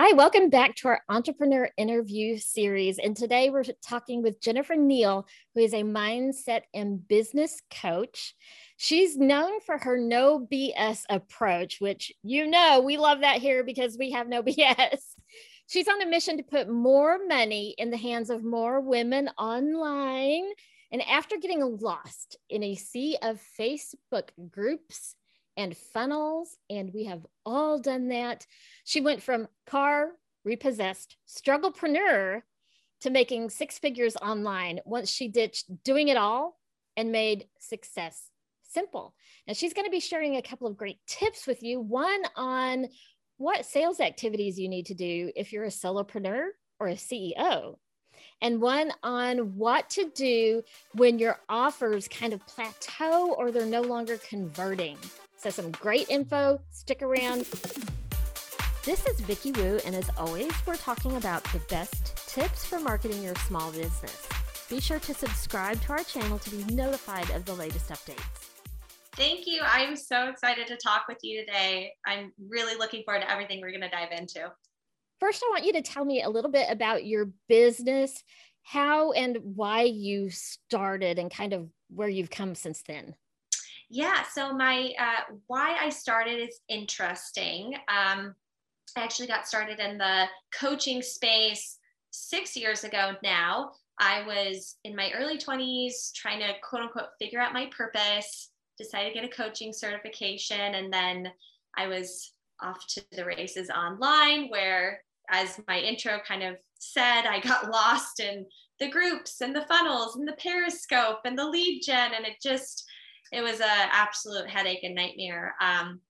Hi, welcome back to our entrepreneur interview series. And today we're talking with Jennifer Neal, who is a mindset and business coach. She's known for her no BS approach, which you know we love that here because we have no BS. She's on a mission to put more money in the hands of more women online. And after getting lost in a sea of Facebook groups, and funnels. And we have all done that. She went from car repossessed strugglepreneur to making six figures online once she ditched doing it all and made success simple. Now, she's going to be sharing a couple of great tips with you one on what sales activities you need to do if you're a solopreneur or a CEO, and one on what to do when your offers kind of plateau or they're no longer converting. So, some great info. Stick around. This is Vicky Wu, and as always, we're talking about the best tips for marketing your small business. Be sure to subscribe to our channel to be notified of the latest updates. Thank you. I'm so excited to talk with you today. I'm really looking forward to everything we're going to dive into. First, I want you to tell me a little bit about your business, how and why you started, and kind of where you've come since then. Yeah, so my uh, why I started is interesting. Um, I actually got started in the coaching space six years ago now. I was in my early 20s trying to quote unquote figure out my purpose, decided to get a coaching certification, and then I was off to the races online where as my intro kind of said, I got lost in the groups and the funnels and the periscope and the lead gen and it just it was an absolute headache and nightmare. Um,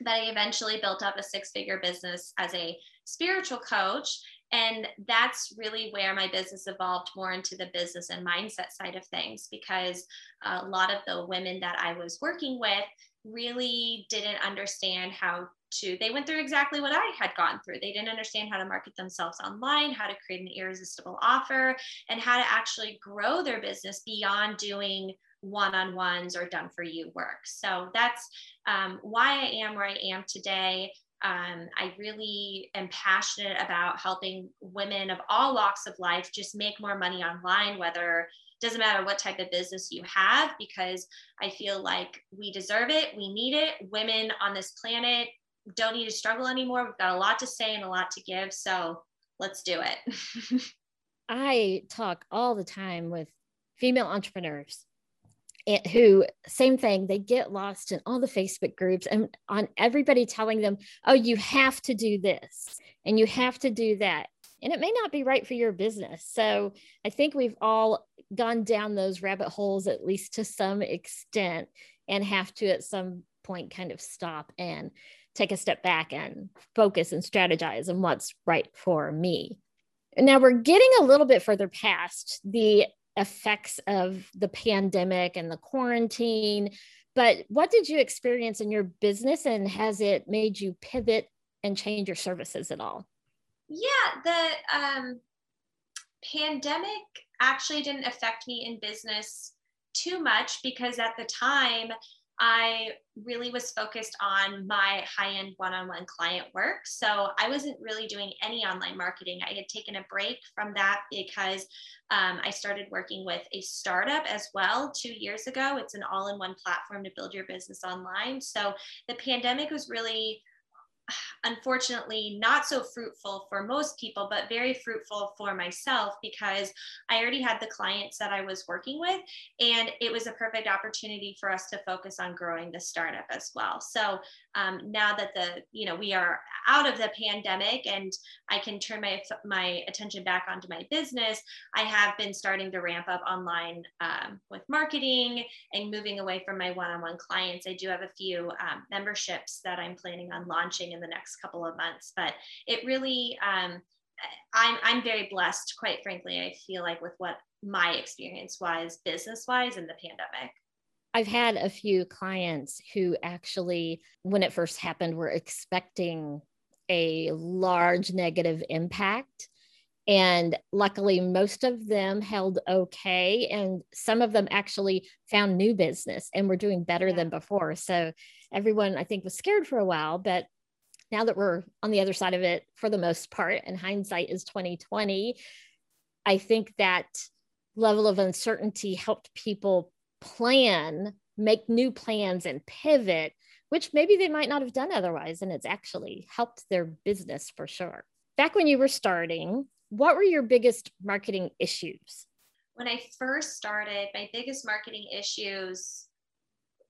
but I eventually built up a six figure business as a spiritual coach. And that's really where my business evolved more into the business and mindset side of things because a lot of the women that I was working with really didn't understand how to, they went through exactly what I had gone through. They didn't understand how to market themselves online, how to create an irresistible offer, and how to actually grow their business beyond doing one-on-ones or done for you work. So that's um, why i am where i am today. Um, i really am passionate about helping women of all walks of life just make more money online whether doesn't matter what type of business you have because i feel like we deserve it we need it. Women on this planet don't need to struggle anymore. We've got a lot to say and a lot to give so let's do it. I talk all the time with female entrepreneurs who same thing they get lost in all the facebook groups and on everybody telling them oh you have to do this and you have to do that. And it may not be right for your business. So i think we've all gone down those rabbit holes at least to some extent and have to at some point kind of stop and take a step back and focus and strategize on what's right for me. Now we're getting a little bit further past the effects of the pandemic and the quarantine. But what did you experience in your business and has it made you pivot and change your services at all? Yeah, the um, pandemic actually didn't affect me in business too much because at the time I really was focused on my high end one on one client work. So I wasn't really doing any online marketing. I had taken a break from that because um, I started working with a startup as well two years ago. It's an all in one platform to build your business online. So the pandemic was really unfortunately not so fruitful for most people, but very fruitful for myself because I already had the clients that I was working with. And it was a perfect opportunity for us to focus on growing the startup as well. So um, now that the, you know, we are out of the pandemic and I can turn my, my attention back onto my business, I have been starting to ramp up online um, with marketing and moving away from my one-on-one clients. I do have a few um, memberships that I'm planning on launching in the next couple of months. But it really, um, I'm, I'm very blessed, quite frankly, I feel like with what my experience was business wise in the pandemic. I've had a few clients who actually, when it first happened, were expecting a large negative impact. And luckily, most of them held okay. And some of them actually found new business and were doing better yeah. than before. So everyone, I think, was scared for a while, but now that we're on the other side of it for the most part, and hindsight is 2020, I think that level of uncertainty helped people plan, make new plans, and pivot, which maybe they might not have done otherwise. And it's actually helped their business for sure. Back when you were starting, what were your biggest marketing issues? When I first started, my biggest marketing issues,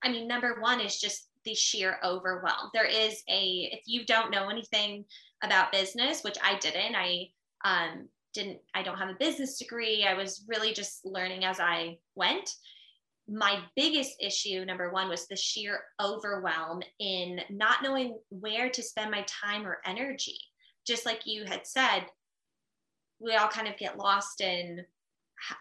I mean, number one is just the sheer overwhelm. There is a, if you don't know anything about business, which I didn't, I um, didn't, I don't have a business degree. I was really just learning as I went. My biggest issue, number one, was the sheer overwhelm in not knowing where to spend my time or energy. Just like you had said, we all kind of get lost in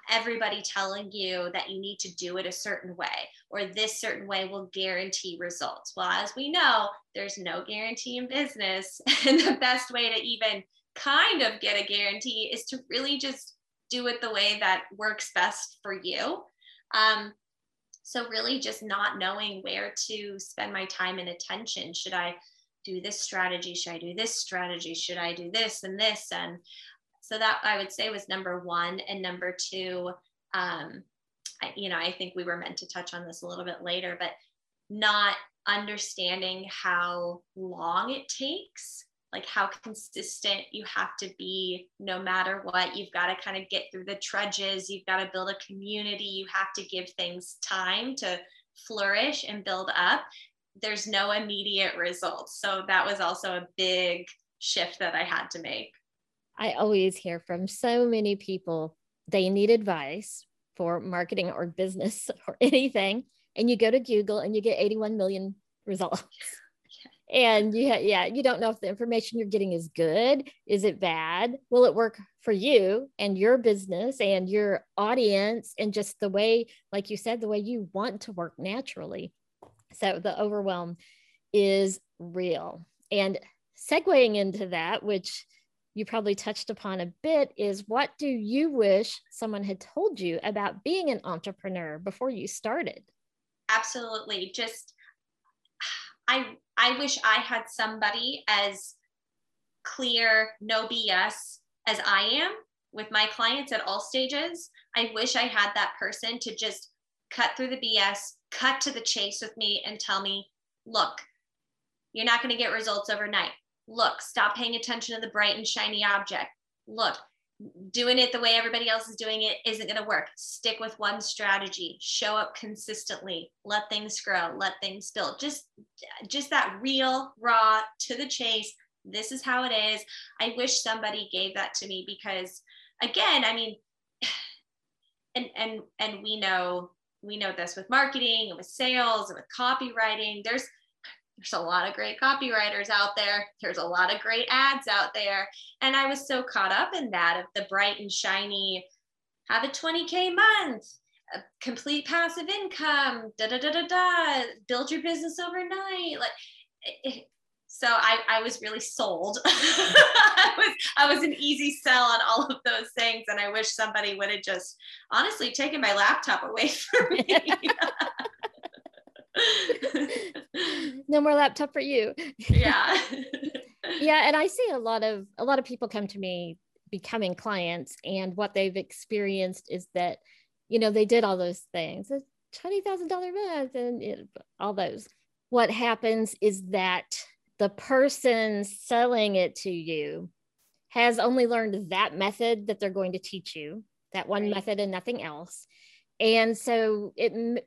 everybody telling you that you need to do it a certain way or this certain way will guarantee results. Well, as we know, there's no guarantee in business. And the best way to even kind of get a guarantee is to really just do it the way that works best for you. Um, so, really, just not knowing where to spend my time and attention. Should I do this strategy? Should I do this strategy? Should I do this and this? And so that I would say was number one. And number two, um, I, you know, I think we were meant to touch on this a little bit later, but not understanding how long it takes, like how consistent you have to be no matter what. You've got to kind of get through the trudges, you've got to build a community, you have to give things time to flourish and build up. There's no immediate results. So that was also a big shift that I had to make. I always hear from so many people they need advice for marketing or business or anything. And you go to Google and you get 81 million results. And you ha- yeah you don't know if the information you're getting is good is it bad will it work for you and your business and your audience and just the way like you said the way you want to work naturally so the overwhelm is real and segueing into that which you probably touched upon a bit is what do you wish someone had told you about being an entrepreneur before you started? Absolutely. Just I I wish I had somebody as clear, no BS as I am with my clients at all stages. I wish I had that person to just cut through the BS, cut to the chase with me and tell me, look, you're not going to get results overnight. Look, stop paying attention to the bright and shiny object. Look, doing it the way everybody else is doing it isn't going to work. Stick with one strategy. Show up consistently. Let things grow. Let things build. Just just that real, raw, to the chase. This is how it is. I wish somebody gave that to me because again, I mean and and and we know we know this with marketing and with sales and with copywriting. There's there's a lot of great copywriters out there. There's a lot of great ads out there. And I was so caught up in that of the bright and shiny, have a 20K month, a complete passive income, da da da da da, build your business overnight. Like, it, so I, I was really sold. I was I was an easy sell on all of those things, and I wish somebody would have just honestly taken my laptop away from me. no more laptop for you. Yeah. yeah, and I see a lot of a lot of people come to me becoming clients and what they've experienced is that you know they did all those things. A $20,000 month and all those. What happens is that the person selling it to you has only learned that method that they're going to teach you, that one right. method and nothing else. And so it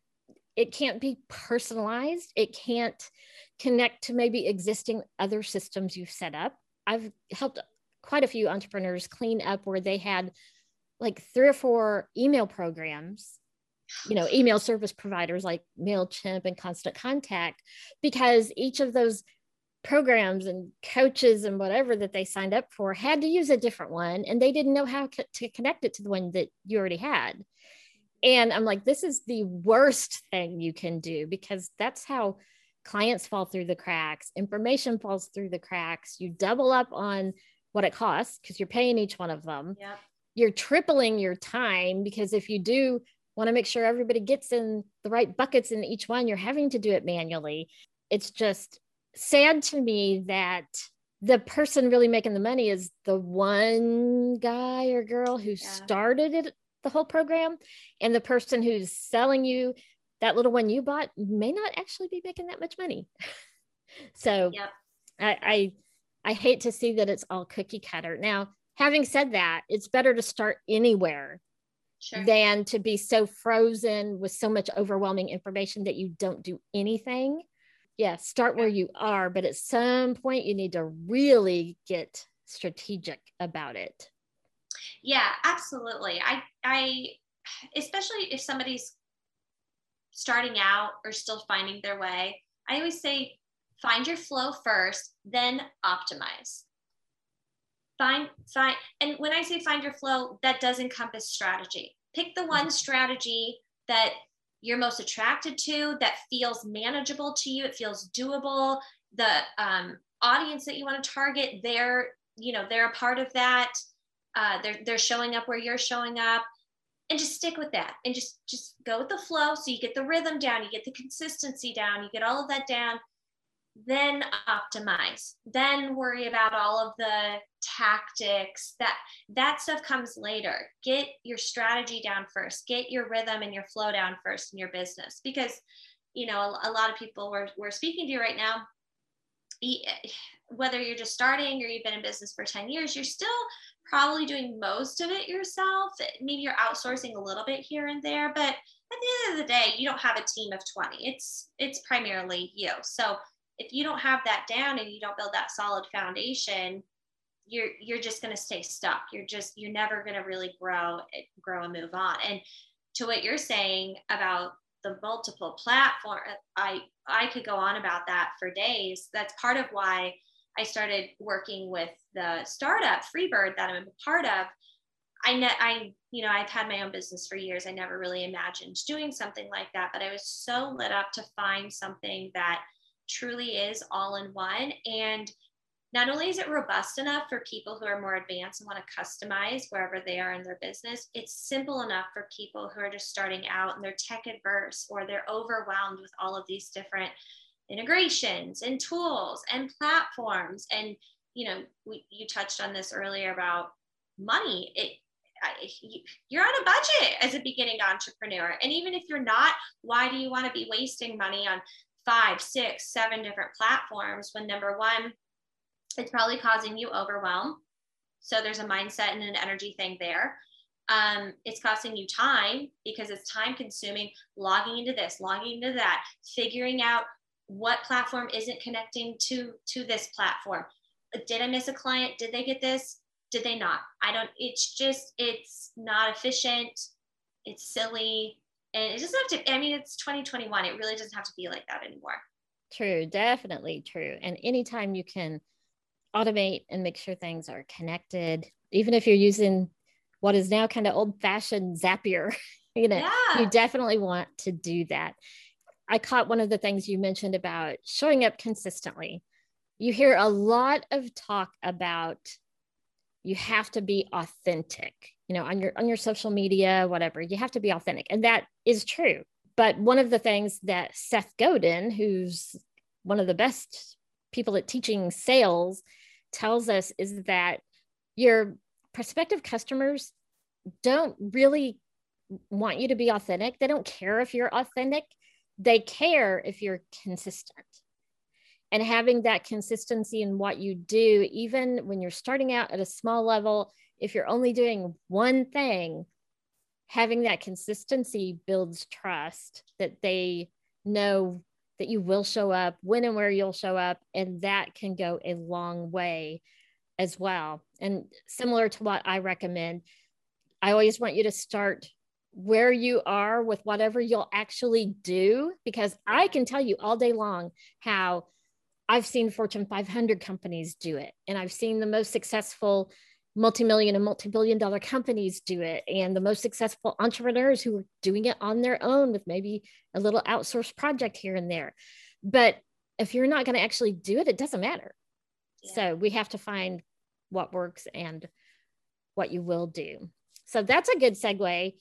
it can't be personalized. It can't connect to maybe existing other systems you've set up. I've helped quite a few entrepreneurs clean up where they had like three or four email programs you know email service providers like mailchimp and constant contact because each of those programs and coaches and whatever that they signed up for had to use a different one and they didn't know how to connect it to the one that you already had and I'm like, this is the worst thing you can do because that's how clients fall through the cracks, information falls through the cracks. You double up on what it costs because you're paying each one of them. Yep. You're tripling your time because if you do want to make sure everybody gets in the right buckets in each one, you're having to do it manually. It's just sad to me that the person really making the money is the one guy or girl who yeah. started it the whole program and the person who's selling you that little one you bought may not actually be making that much money. So yep. I, I i hate to see that it's all cookie cutter. Now having said that it's better to start anywhere sure. than to be so frozen with so much overwhelming information that you don't do anything. Yeah start where you are but at some point you need to really get strategic about it yeah absolutely. I i especially if somebody's starting out or still finding their way i always say find your flow first then optimize. Find find and when i say find your flow that does encompass strategy. Pick the one strategy that you're most attracted to that feels manageable to you it feels doable the um, audience that you want to target they're you know they're a part of that uh, they're, they're showing up where you're showing up. And just stick with that. And just just go with the flow. So you get the rhythm down you get the consistency down you get all of that down. Then optimize. Then worry about all of the tactics. That that stuff comes later. Get your strategy down first. Get your rhythm and your flow down first in your business. Because you know a, a lot of people we're, we're speaking to you right now whether you're just starting or you've been in business for 10 years you're still probably doing most of it yourself. Maybe you're outsourcing a little bit here and there but at the end of the day you don't have a team of 20 it's it's primarily you. So if you don't have that down and you don't build that solid foundation you're you're just going to stay stuck. You're just you're never going to really grow grow and move on. And to what you're saying about the multiple platform i i could go on about that for days. That's part of why i started working with the startup freebird that i'm a part of i ne- i you know i've had my own business for years i never really imagined doing something like that but i was so lit up to find something that truly is all in one. And not only is it robust enough for people who are more advanced and want to customize wherever they are in their business, it's simple enough for people who are just starting out and they're tech adverse or they're overwhelmed with all of these different integrations and tools and platforms. And, you know, we, you touched on this earlier about money. It, you're on a budget as a beginning entrepreneur. And even if you're not, why do you want to be wasting money on five, six, seven different platforms when number one, it's probably causing you overwhelm. So there's a mindset and an energy thing there. Um, it's costing you time because it's time consuming logging into this, logging into that, figuring out what platform isn't connecting to to this platform. Did I miss a client? Did they get this? Did they not? I don't, it's just, it's not efficient. It's silly and it doesn't have to i mean it's 2021 it really doesn't have to be like that anymore true definitely true and anytime you can automate and make sure things are connected even if you're using what is now kind of old fashioned zapier you know yeah. you definitely want to do that i caught one of the things you mentioned about showing up consistently. You hear a lot of talk about you have to be authentic you know on your on your social media whatever you have to be authentic and that is true. But one of the things that seth godin who's one of the best people at teaching sales tells us is that your prospective customers don't really want you to be authentic. They don't care if you're authentic they care if you're consistent and having that consistency in what you do even when you're starting out at a small level if you're only doing one thing, having that consistency builds trust that they know that you will show up, when and where you'll show up. And that can go a long way as well. And similar to what I recommend, I always want you to start where you are with whatever you'll actually do, because I can tell you all day long how I've seen Fortune 500 companies do it. And I've seen the most successful multi-million and multi-billion dollar companies do it and the most successful entrepreneurs who are doing it on their own with maybe a little outsourced project here and there but if you're not going to actually do it it doesn't matter yeah. so we have to find what works and what you will do so that's a good segue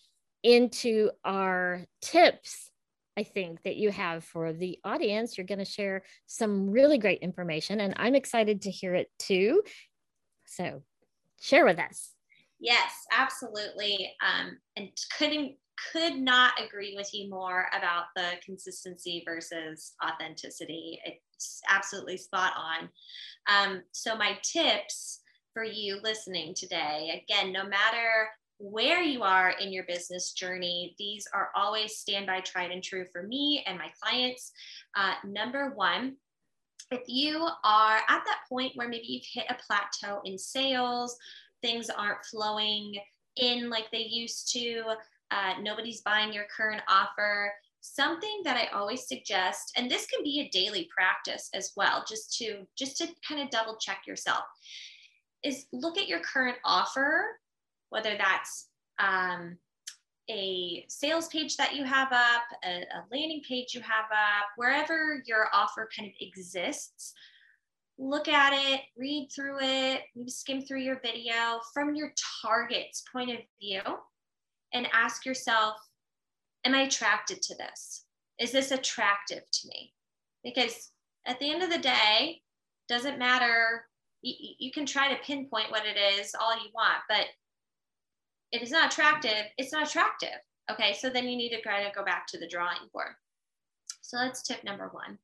into our tips I think that you have for the audience. You're going to share some really great information, and I'm excited to hear it too. So, share with us. Yes, absolutely. Um, and couldn't could not agree with you more about the consistency versus authenticity. It's absolutely spot on. Um, so, my tips for you listening today again, no matter where you are in your business journey, these are always standby tried and true for me and my clients. Uh, number one, if you are at that point where maybe you've hit a plateau in sales, things aren't flowing in like they used to, uh, nobody's buying your current offer, something that i always suggest and this can be a daily practice as well just to just to kind of double check yourself is look at your current offer whether that's um, a sales page that you have up a, a landing page you have up wherever your offer kind of exists look at it read through it maybe skim through your video from your target's point of view and ask yourself, am I attracted to this? Is this attractive to me? Because at the end of the day, doesn't matter. You, you can try to pinpoint what it is all you want, but if it's not attractive, it's not attractive. Okay, so then you need to kind of go back to the drawing board. So that's tip number one.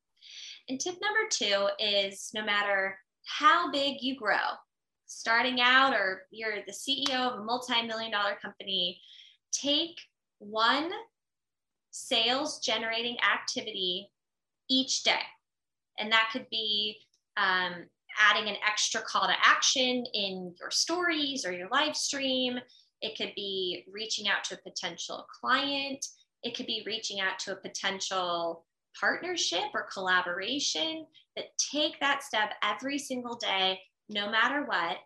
And tip number two is no matter how big you grow, starting out or you're the CEO of a multi million dollar company, take one sales generating activity each day. And that could be um, adding an extra call to action in your stories or your live stream. It could be reaching out to a potential client. It could be reaching out to a potential partnership or collaboration. That take that step every single day, no matter what,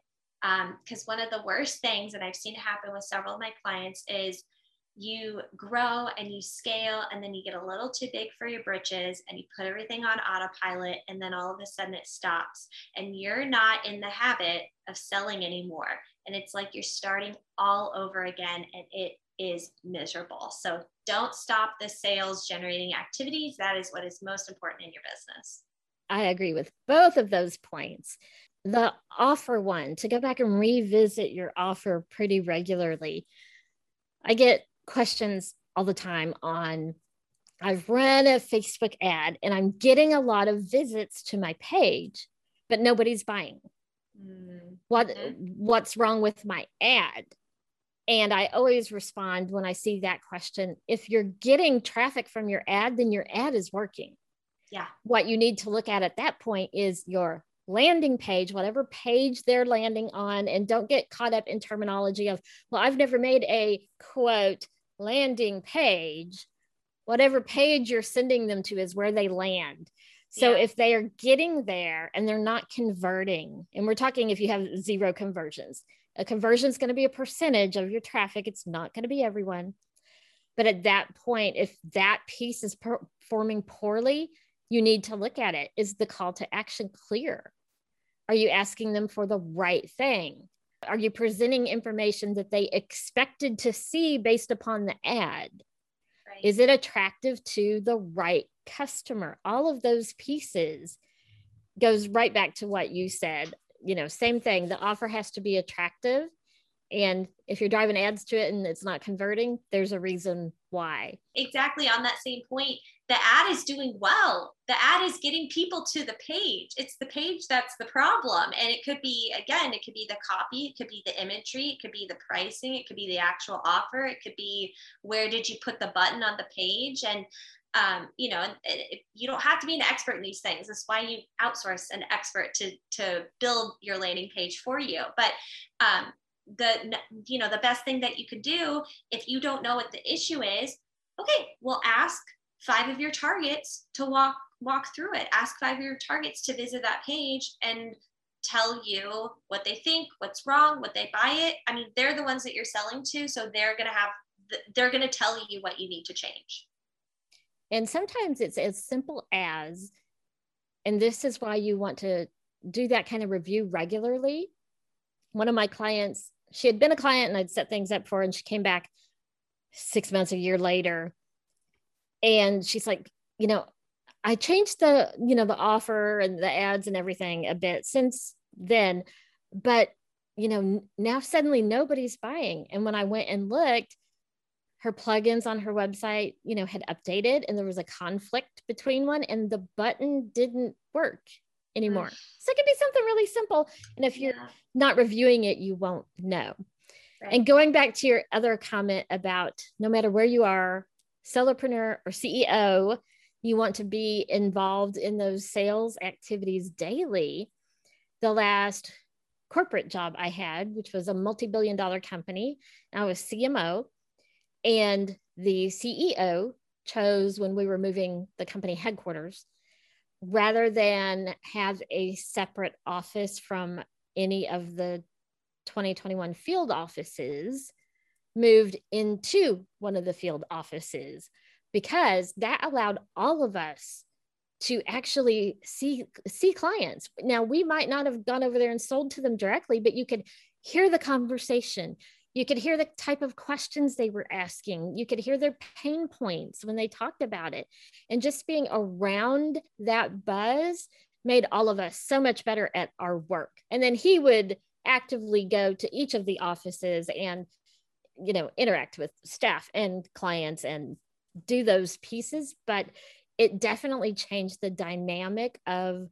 because um, one of the worst things that I've seen happen with several of my clients is you grow and you scale and then you get a little too big for your britches and you put everything on autopilot and then all of a sudden it stops and you're not in the habit of selling anymore and it's like you're starting all over again and it is miserable so don't stop the sales generating activities that is what is most important in your business i agree with both of those points the offer one to go back and revisit your offer pretty regularly. I get questions all the time on I've run a Facebook ad and I'm getting a lot of visits to my page, but nobody's buying. Mm-hmm. What what's wrong with my ad? And I always respond when I see that question, if you're getting traffic from your ad, then your ad is working. Yeah. What you need to look at at that point is your landing page, whatever page they're landing on, and don't get caught up in terminology of, well, I've never made a quote landing page. Whatever page you're sending them to is where they land. So yeah. if they are getting there and they're not converting, and we're talking if you have zero conversions, a conversion is going to be a percentage of your traffic. It's not going to be everyone. But at that point, if that piece is performing poorly, you need to look at it. Is the call to action clear? Are you asking them for the right thing? Are you presenting information that they expected to see based upon the ad? Right. Is it attractive to the right customer? All of those pieces goes right back to what you said. You know, same thing. The offer has to be attractive. And if you're driving ads to it and it's not converting, there's a reason why. Exactly. On that same point, the ad is doing well. The ad is getting people to the page. It's the page that's the problem. And it could be, again, it could be the copy, it could be the imagery, it could be the pricing, it could be the actual offer, it could be where did you put the button on the page. And um, you know, you don't have to be an expert in these things. That's why you outsource an expert to to build your landing page for you. But um, the you know the best thing that you could do if you don't know what the issue is, okay, well ask five of your targets to walk walk through it ask five of your targets to visit that page and tell you what they think what's wrong what they buy it i mean they're the ones that you're selling to so they're to have they're to tell you what you need to change and sometimes it's as simple as and this is why you want to do that kind of review regularly one of my clients she had been a client and i'd set things up for her and she came back six months a year later And she's like, you know, I changed the, you know, the offer and the ads and everything a bit since then, but you know, now suddenly nobody's buying. And when I went and looked, her plugins on her website, you know, had updated and there was a conflict between one and the button didn't work anymore. So it could be something really simple. And if you're yeah. not reviewing it, you won't know. Right. And going back to your other comment about no matter where you are, solopreneur or CEO, you want to be involved in those sales activities daily. The last corporate job I had, which was a multi billion dollar company, I was CMO. And the CEO chose when we were moving the company headquarters rather than have a separate office from any of the 2021 field offices moved into one of the field offices because that allowed all of us to actually see see clients. Now we might not have gone over there and sold to them directly but you could hear the conversation you could hear the type of questions they were asking. You could hear their pain points when they talked about it. And just being around that buzz made all of us so much better at our work. And then he would actively go to each of the offices and you know interact with staff and clients and do those pieces but it definitely changed the dynamic of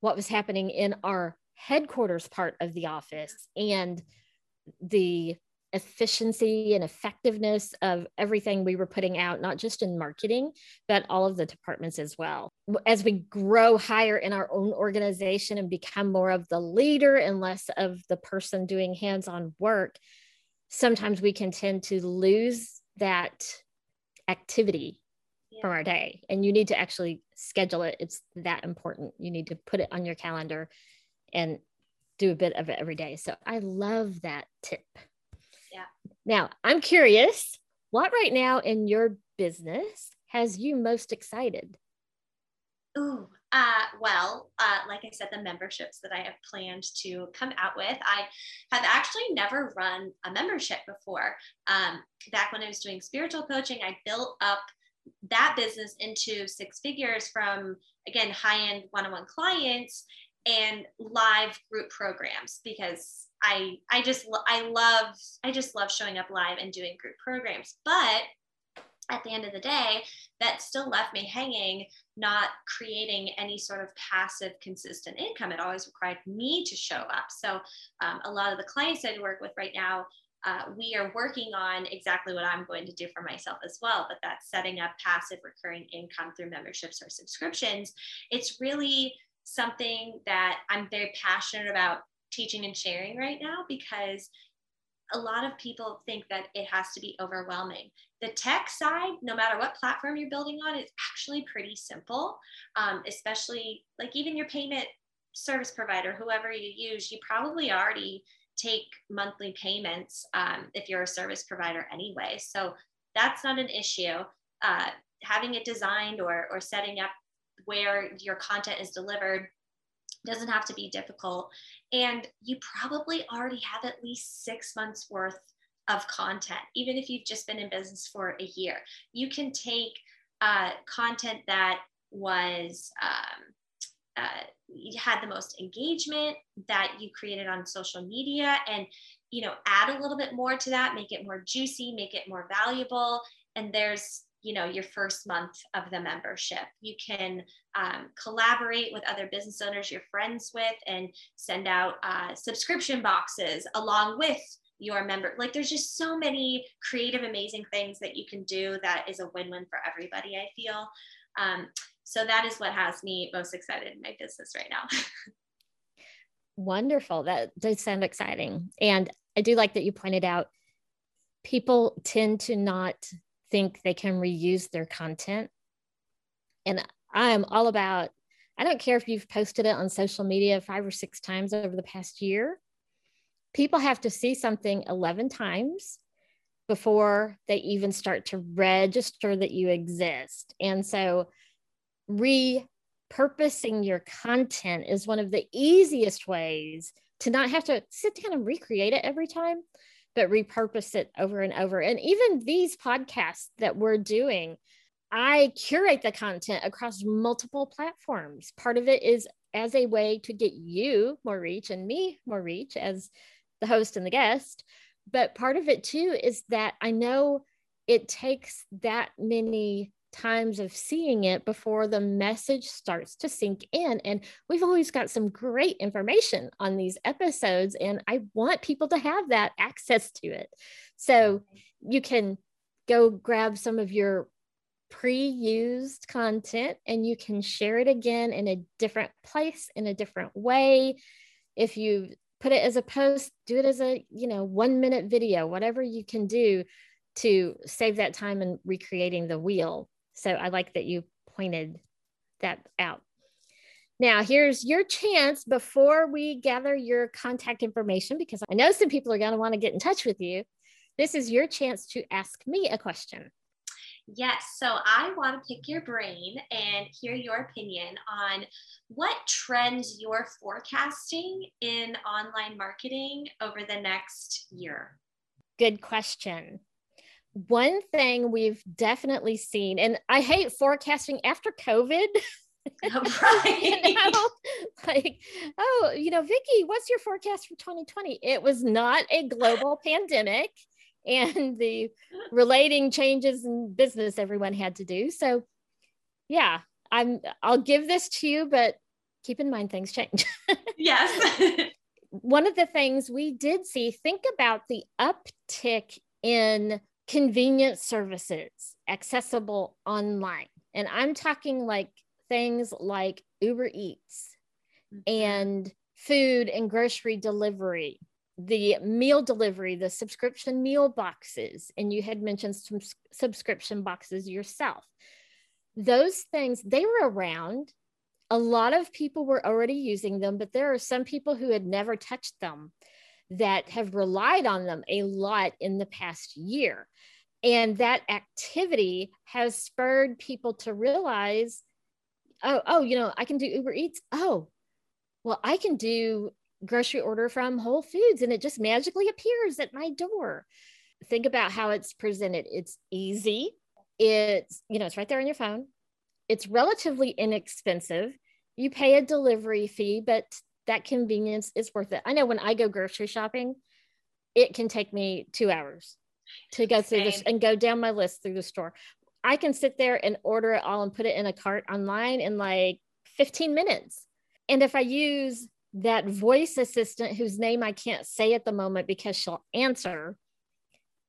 what was happening in our headquarters part of the office and the efficiency and effectiveness of everything we were putting out, not just in marketing, but all of the departments as well. As we grow higher in our own organization and become more of the leader and less of the person doing hands on work, sometimes we can tend to lose that activity yeah. from our day. And you need to actually schedule it. It's that important. You need to put it on your calendar and do a bit of it every day. So I love that tip. Now, I'm curious, what right now in your business has you most excited? Ooh, uh, well, uh, like I said, the memberships that I have planned to come out with. I have actually never run a membership before. Um, back when I was doing spiritual coaching, I built up that business into six figures from, again, high end one on one clients and live group programs because I I just I love I just love showing up live and doing group programs. But at the end of the day, that still left me hanging, not creating any sort of passive, consistent income. It always required me to show up. So, um, a lot of the clients I work with right now, uh, we are working on exactly what I'm going to do for myself as well. But that's setting up passive, recurring income through memberships or subscriptions. It's really something that I'm very passionate about teaching and sharing right now because a lot of people think that it has to be overwhelming. The tech side, no matter what platform you're building on, is actually pretty simple, um, especially like even your payment service provider, whoever you use, you probably already take monthly payments um, if you're a service provider anyway. So that's not an issue. Uh, having it designed or, or setting up where your content is delivered doesn't have to be difficult. And you probably already have at least six months worth of content, even if you've just been in business for a year. You can take uh, content that was um, uh, had the most engagement that you created on social media and you know add a little bit more to that make it more juicy make it more valuable and there's you know your first month of the membership. You can um, collaborate with other business owners you're friends with and send out uh, subscription boxes along with your member like there's just so many creative amazing things that you can do that is a win-win for everybody i feel. Um, so that is what has me most excited in my business right now. Wonderful. That does sound exciting. And i do like that you pointed out people tend to not think they can reuse their content. And I'm all about, I don't care if you've posted it on social media five or six times over the past year. People have to see something 11 times before they even start to register that you exist. And so, repurposing your content is one of the easiest ways to not have to sit down and recreate it every time but repurpose it over and over. And even these podcasts that we're doing, I curate the content across multiple platforms. Part of it is as a way to get you more reach and me more reach as the host and the guest. But part of it too is that I know it takes that many times of seeing it before the message starts to sink in. And we've always got some great information on these episodes, and I want people to have that access to it. So you can go grab some of your pre used content and you can share it again in a different place, in a different way. If you put it as a post, do it as a, you know, one minute video, whatever you can do to save that time in recreating the wheel. So I like that you pointed that out. Now, here's your chance before we gather your contact information, because I know some people are going to want to get in touch with you. This is your chance to ask me a question. Yes, so I want to pick your brain and hear your opinion on what trends you're forecasting in online marketing over the next year. Good question one thing we've definitely seen, and I hate forecasting after COVID. right. Oh, you know, like, oh, you know, Vicki, what's your forecast for 2020? It was not a global pandemic and the relating changes in business everyone had to do. So, yeah, I'm I'll give this to you, but keep in mind things change. yes. One of the things we did see, think about the uptick in convenient services accessible online. And I'm talking like things like Uber Eats mm-hmm. and food and grocery delivery, the meal delivery, the subscription meal boxes. And you had mentioned some subscription boxes yourself. Those things, they were around. A lot of people were already using them, but there are some people who had never touched them that have relied on them a lot in the past year. And that activity has spurred people to realize, oh, oh, you know, I can do Uber Eats. Oh, well, I can do grocery order from Whole Foods and it just magically appears at my door. Think about how it's presented. It's easy. It's, you know, it's right there on your phone. It's relatively inexpensive. You pay a delivery fee, but that convenience is worth it. I know when I go grocery shopping, it can take me two hours to go through Same. this and go down my list through the store. I can sit there and order it all and put it in a cart online in like 15 minutes. And if I use that voice assistant whose name I can't say at the moment because she'll answer,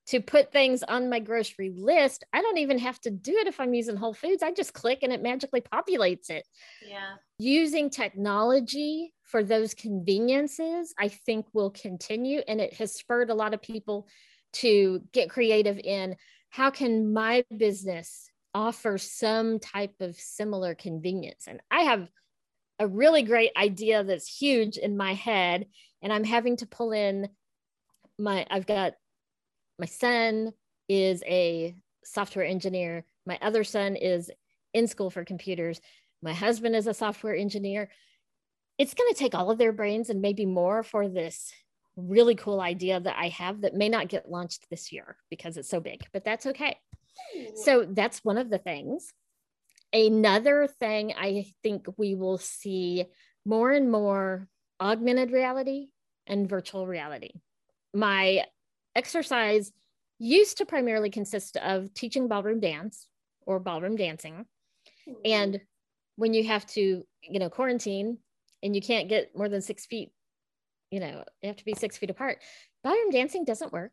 to put things on my grocery list, I don't even have to do it if I'm using Whole Foods. I just click and it magically populates it. Yeah. Using technology for those conveniences, I think will continue. And it has spurred a lot of people to get creative in how can my business offer some type of similar convenience. And I have a really great idea that's huge in my head. And I'm having to pull in my, I've got my son is a software engineer. My other son is in school for computers. My husband is a software engineer. It's going to take all of their brains and maybe more for this really cool idea that I have that may not get launched this year because it's so big, but that's okay. So that's one of the things. Another thing I think we will see more and more augmented reality and virtual reality. My exercise used to primarily consist of teaching ballroom dance or ballroom dancing. Mm-hmm. And when you have to, you know, quarantine and you can't get more than six feet, you know, you have to be six feet apart. Ballroom dancing doesn't work.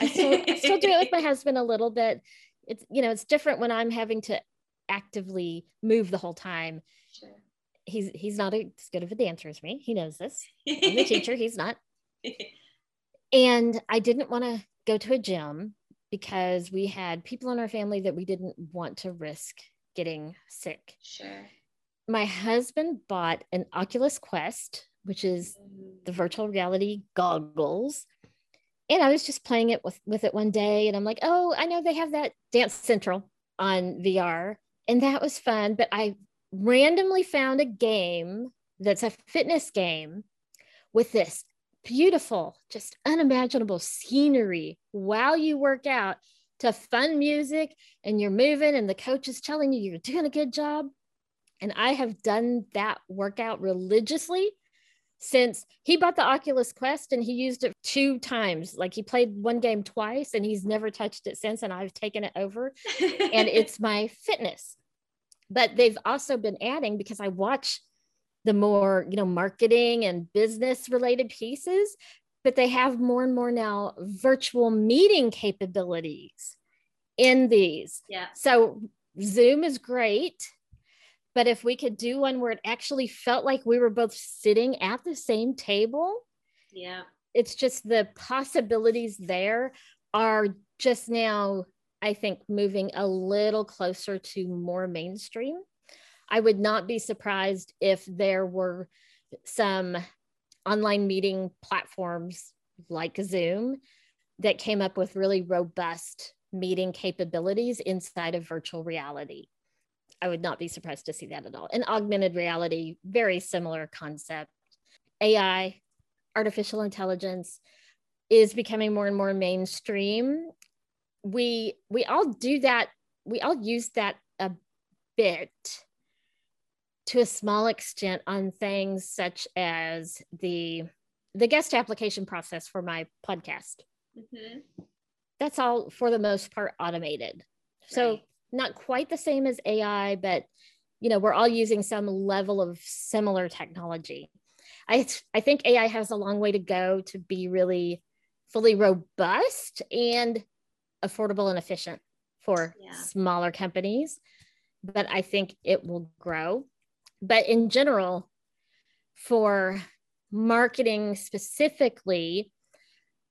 I still, I still do it with my husband a little bit. It's, you know, it's different when I'm having to actively move the whole time. Sure. He's he's not as good of a dancer as me. He knows this. I'm the teacher. He's not. And I didn't want to go to a gym because we had people in our family that we didn't want to risk getting sick. Sure. My husband bought an Oculus Quest, which is the virtual reality goggles. And I was just playing it with, with it one day and I'm like, oh, I know they have that Dance Central on VR. And that was fun. But I randomly found a game that's a fitness game with this beautiful, just unimaginable scenery while you work out. to fun music and you're moving and the coach is telling you you're doing a good job. And I have done that workout religiously since he bought the Oculus Quest and he used it two times. Like he played one game twice and he's never touched it since. And I've taken it over and it's my fitness. But they've also been adding because I watch the more, you know, marketing and business related pieces, but they have more and more now virtual meeting capabilities in these. Yeah. So Zoom is great but if we could do one where it actually felt like we were both sitting at the same table, yeah, it's just the possibilities there are just now, I think, moving a little closer to more mainstream. I would not be surprised if there were some online meeting platforms like Zoom that came up with really robust meeting capabilities inside of virtual reality. I would not be surprised to see that at all. And augmented reality, very similar concept. AI, artificial intelligence, is becoming more and more mainstream. We we all do that. We all use that a bit to a small extent on things such as the the guest application process for my podcast. Mm-hmm. That's all for the most part automated. So right not quite the same as AI, but you know, we're all using some level of similar technology. I, I think AI has a long way to go to be really fully robust and affordable and efficient for yeah. smaller companies. But I think it will grow. But in general, for marketing specifically,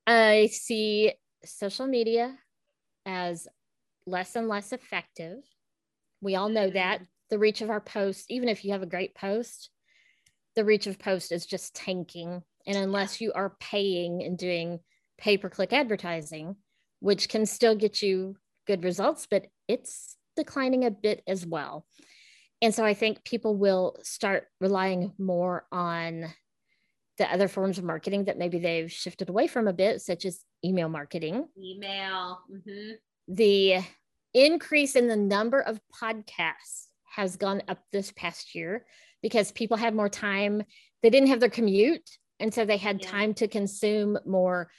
I see social media as less and less effective. We all know mm-hmm. that the reach of our posts, even if you have a great post, the reach of post is just tanking. And unless you are paying and doing pay per click advertising, which can still get you good results, but it's declining a bit as well. And so I think people will start relying more on the other forms of marketing that maybe they've shifted away from a bit, such as email marketing. Email. Mm-hmm the increase in the number of podcasts has gone up this past year because people had more time. They didn't have their commute. And so they had yeah. time to consume more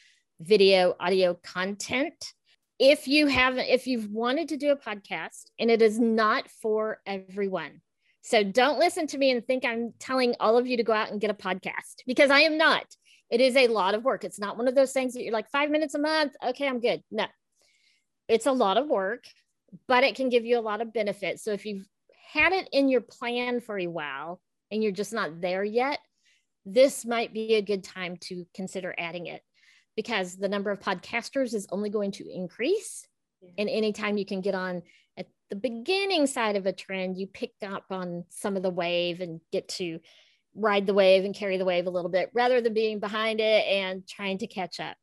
video, audio content. If you haven't, if you've wanted to do a podcast and it is not for everyone, so don't listen to me and think I'm telling all of you to go out and get a podcast because I am not. It is a lot of work. It's not one of those things that you're like five minutes a month. Okay, I'm good. No, it's a lot of work, but it can give you a lot of benefits. So if you've had it in your plan for a while and you're just not there yet, this might be a good time to consider adding it because the number of podcasters is only going to increase. Yeah. And anytime you can get on at the beginning side of a trend, you pick up on some of the wave and get to ride the wave and carry the wave a little bit rather than being behind it and trying to catch up.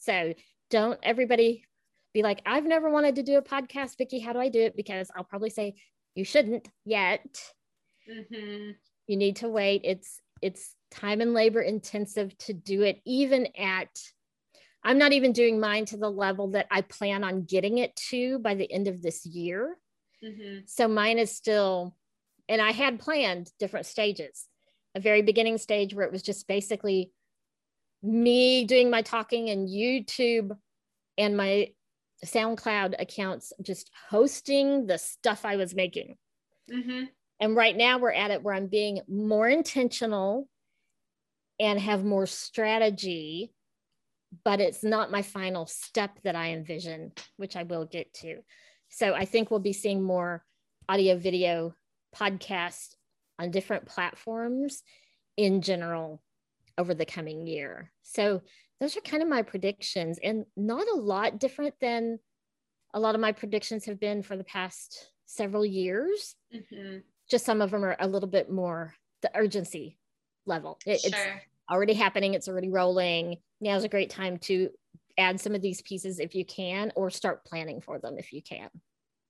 So don't everybody be like, I've never wanted to do a podcast, Vicki. How do I do it? Because I'll probably say you shouldn't yet. Mm-hmm. You need to wait. It's it's time and labor intensive to do it, even at I'm not even doing mine to the level that I plan on getting it to by the end of this year. Mm-hmm. So mine is still, and I had planned different stages. A very beginning stage where it was just basically me doing my talking and YouTube and my SoundCloud accounts just hosting the stuff I was making. Mm-hmm. And right now we're at it where I'm being more intentional and have more strategy, but it's not my final step that I envision, which I will get to. So I think we'll be seeing more audio, video, podcasts on different platforms in general over the coming year. So those are kind of my predictions and not a lot different than a lot of my predictions have been for the past several years. Mm-hmm. Just some of them are a little bit more the urgency level. It, sure. It's already happening, it's already rolling. Now's a great time to add some of these pieces if you can, or start planning for them if you can.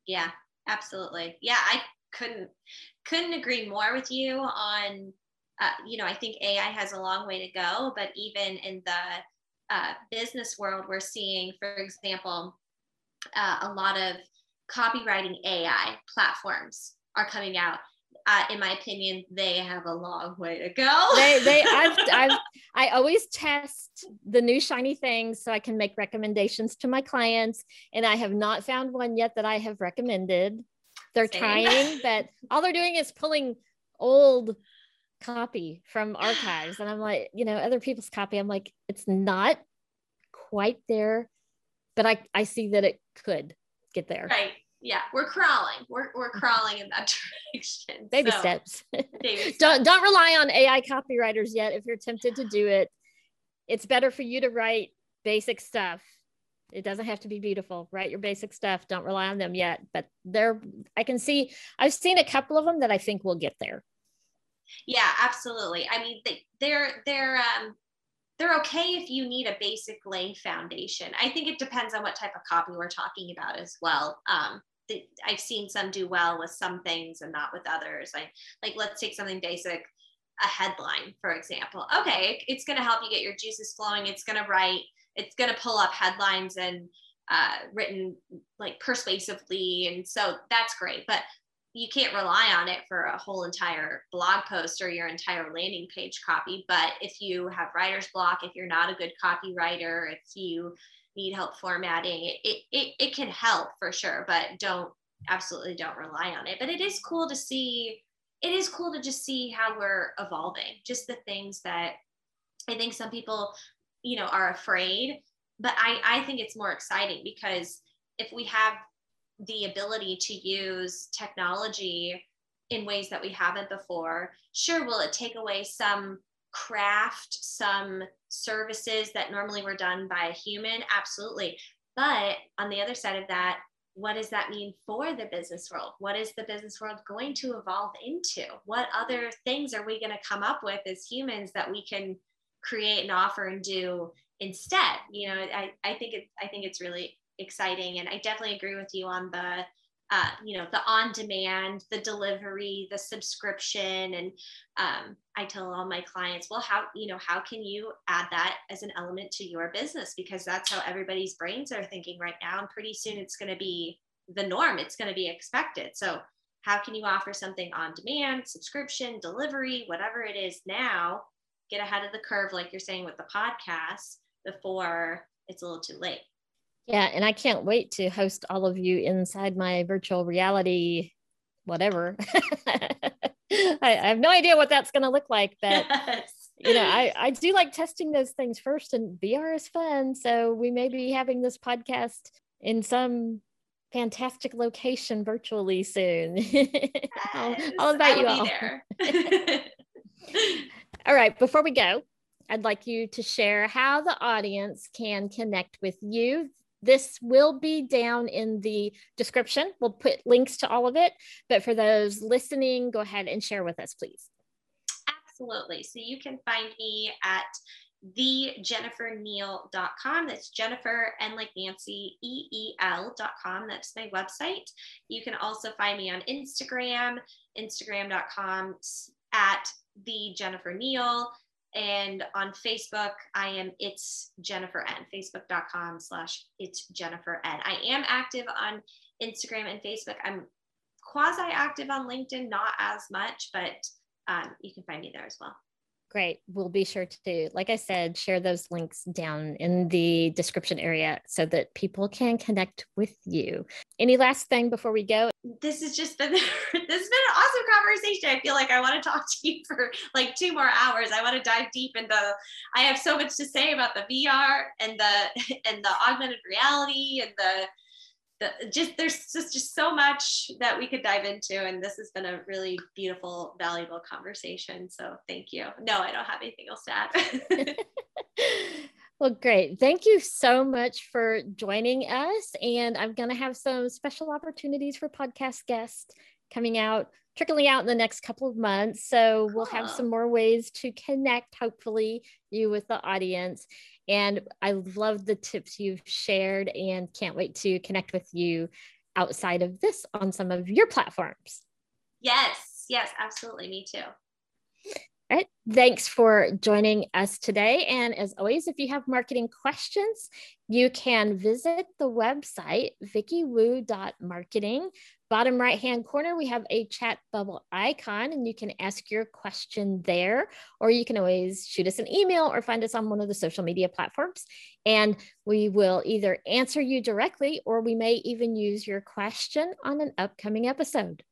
Yeah, absolutely. Yeah, I couldn't couldn't agree more with you on uh, you know, I think AI has a long way to go, but even in the uh, business world, we're seeing, for example, uh, a lot of copywriting AI platforms are coming out. Uh, in my opinion, they have a long way to go. they, they, I've, I've, I always test the new shiny things so I can make recommendations to my clients, and I have not found one yet that I have recommended. They're Same. trying, but all they're doing is pulling old copy from archives, and I'm like, you know, other people's copy. I'm like, it's not quite there, but I, I see that it could get there. Right yeah we're crawling. We're, we're crawling in that direction. Baby so, steps. baby steps. don't don't rely on ai copywriters yet if you're tempted to do it. It's better for you to write basic stuff. It doesn't have to be beautiful. Write your basic stuff. Don't rely on them yet. But they're i can see i've seen a couple of them that i think will get there. Yeah absolutely. I mean they, they're they're um they're okay if you need a basic lay foundation. I think it depends on what type of copy we're talking about as well. Um, I've seen some do well with some things and not with others. I like let's take something basic, a headline, for example. Okay, it's going to help you get your juices flowing. It's going to write. It's going to pull up headlines and uh, written like persuasively, and so that's great. But you can't rely on it for a whole entire blog post or your entire landing page copy. But if you have writer's block, if you're not a good copywriter, if you need help formatting, it, it, it, can help for sure, but don't absolutely don't rely on it. But it is cool to see, it is cool to just see how we're evolving, just the things that I think some people, you know, are afraid, but I, I think it's more exciting because if we have the ability to use technology in ways that we haven't before, sure, will it take away some craft, some services that normally were done by a human? Absolutely. But on the other side of that, what does that mean for the business world? What is the business world going to evolve into? What other things are we going to come up with as humans that we can create and offer and do instead? You know, I, I think it I think it's really exciting. And I definitely agree with you on the uh, you know, the on demand, the delivery, the subscription. And um, I tell all my clients, well, how, you know, how can you add that as an element to your business? Because that's how everybody's brains are thinking right now. And pretty soon it's going to be the norm, it's going to be expected. So, how can you offer something on demand, subscription, delivery, whatever it is now? Get ahead of the curve, like you're saying with the podcast, before it's a little too late. Yeah, and I can't wait to host all of you inside my virtual reality, whatever. I, I, have no idea what that's going to look like, but yes. you know, I, I do like testing those things first, and VR is fun. So we may be having this podcast in some fantastic location virtually soon. Yes, I'll, I'll, invite you all. all right, before we go, I'd like you to share how the audience can connect with you this will be down in the description. We'll put links to all of it. But for those listening, go ahead and share with us, please. Absolutely. So you can find me at thejenniferneel.com. That's Jennifer and like Nancy, E-E-L.com. That's my website. You can also find me on Instagram, instagram.com at the Jennifer Neel. And on Facebook, I am It's Jennifer N. Facebook.com slash It's Jennifer N. I am active on Instagram and Facebook. I'm quasi active on LinkedIn, not as much, but um, you can find me there as well. Great. We'll be sure to, like I said, share those links down in the description area so that people can connect with you. Any last thing before we go? This has just been this has been an awesome conversation. I feel like I want to talk to you for like two more hours. I want to dive deep into I have so much to say about the VR and the and the augmented reality and the the, just there's just just so much that we could dive into and this has been a really beautiful valuable conversation so thank you no i don't have anything else to add well great thank you so much for joining us and i'm going to have some special opportunities for podcast guests coming out trickling out in the next couple of months so cool. we'll have ah. some more ways to connect hopefully you with the audience and I love the tips you've shared and can't wait to connect with you outside of this on some of your platforms. Yes, yes, absolutely. Me too. Thanks for joining us today. And as always, if you have marketing questions, you can visit the website, vickiwu.marketing. Bottom right hand corner, we have a chat bubble icon, and you can ask your question there, or you can always shoot us an email or find us on one of the social media platforms. And we will either answer you directly or we may even use your question on an upcoming episode.